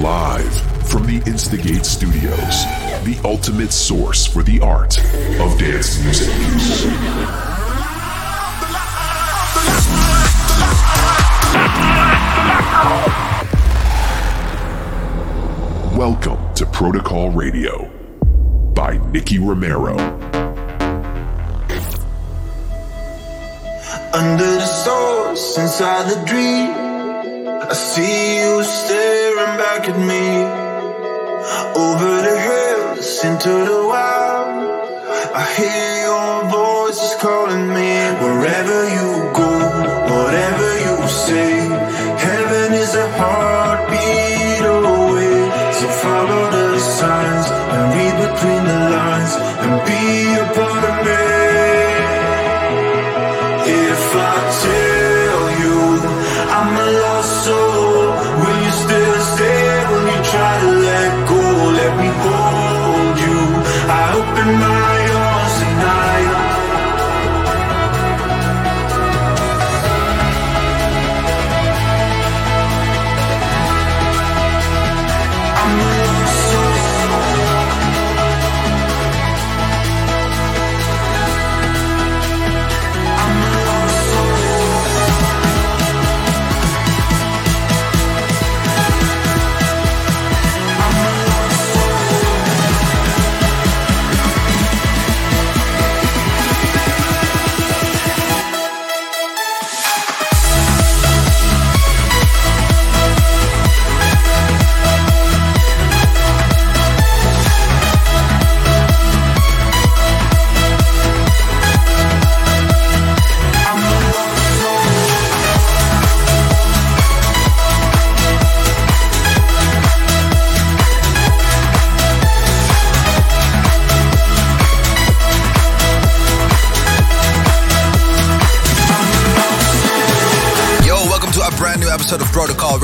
Live from the Instigate Studios, the ultimate source for the art of dance music. Welcome to Protocol Radio by Nicky Romero. Under the source, inside the dream, I see you staring back at me. Over the hills, into the wild, I hear your voices calling me. Wherever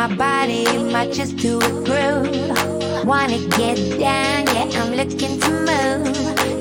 my body matches my chest to a groove. Wanna get down, yeah, I'm looking to move.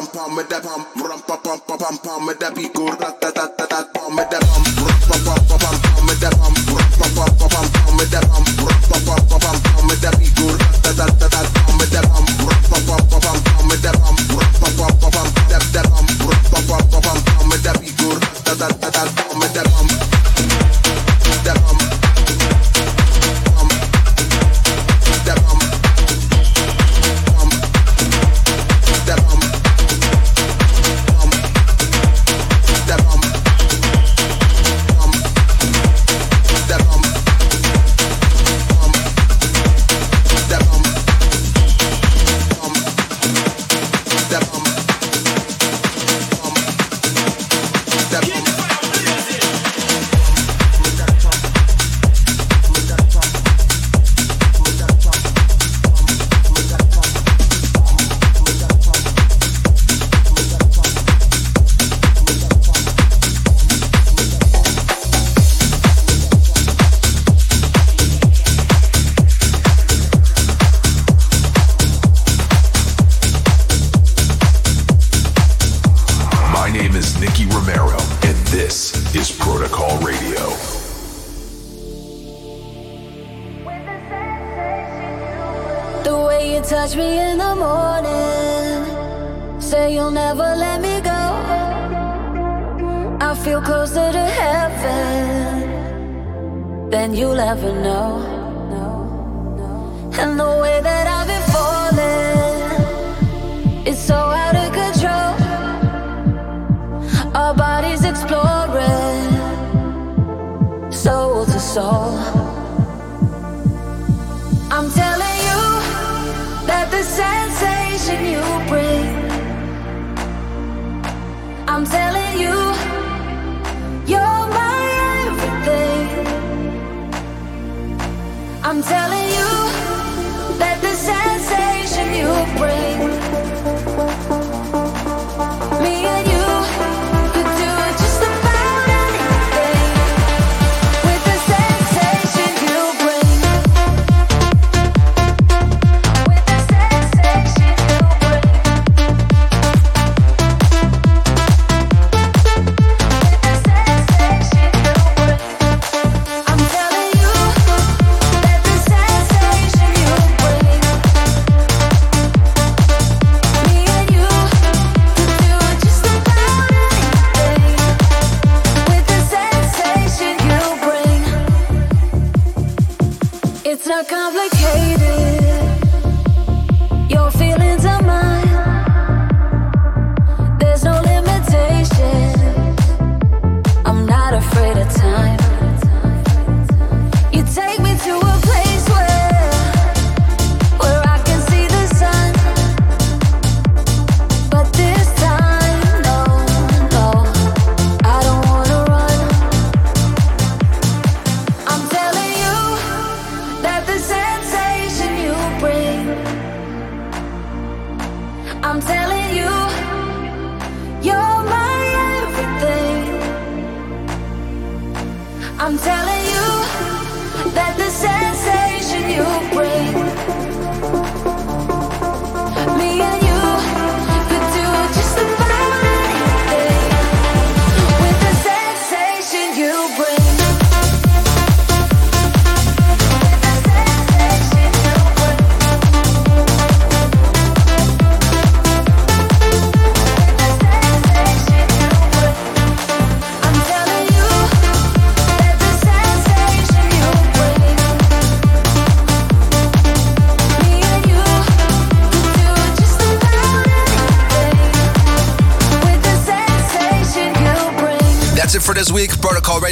pam pam da pam ram pam pam pam pam da bi gor da da da da da pam da pam ram pam pam pam pam da pam ram pam pam pam pam da pam ram pam pam pam pam da bi gor da da da da all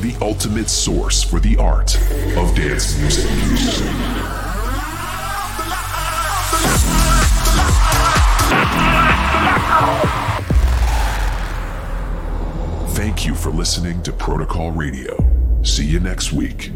the ultimate source for the art of dance music. Thank you for listening to Protocol Radio. See you next week.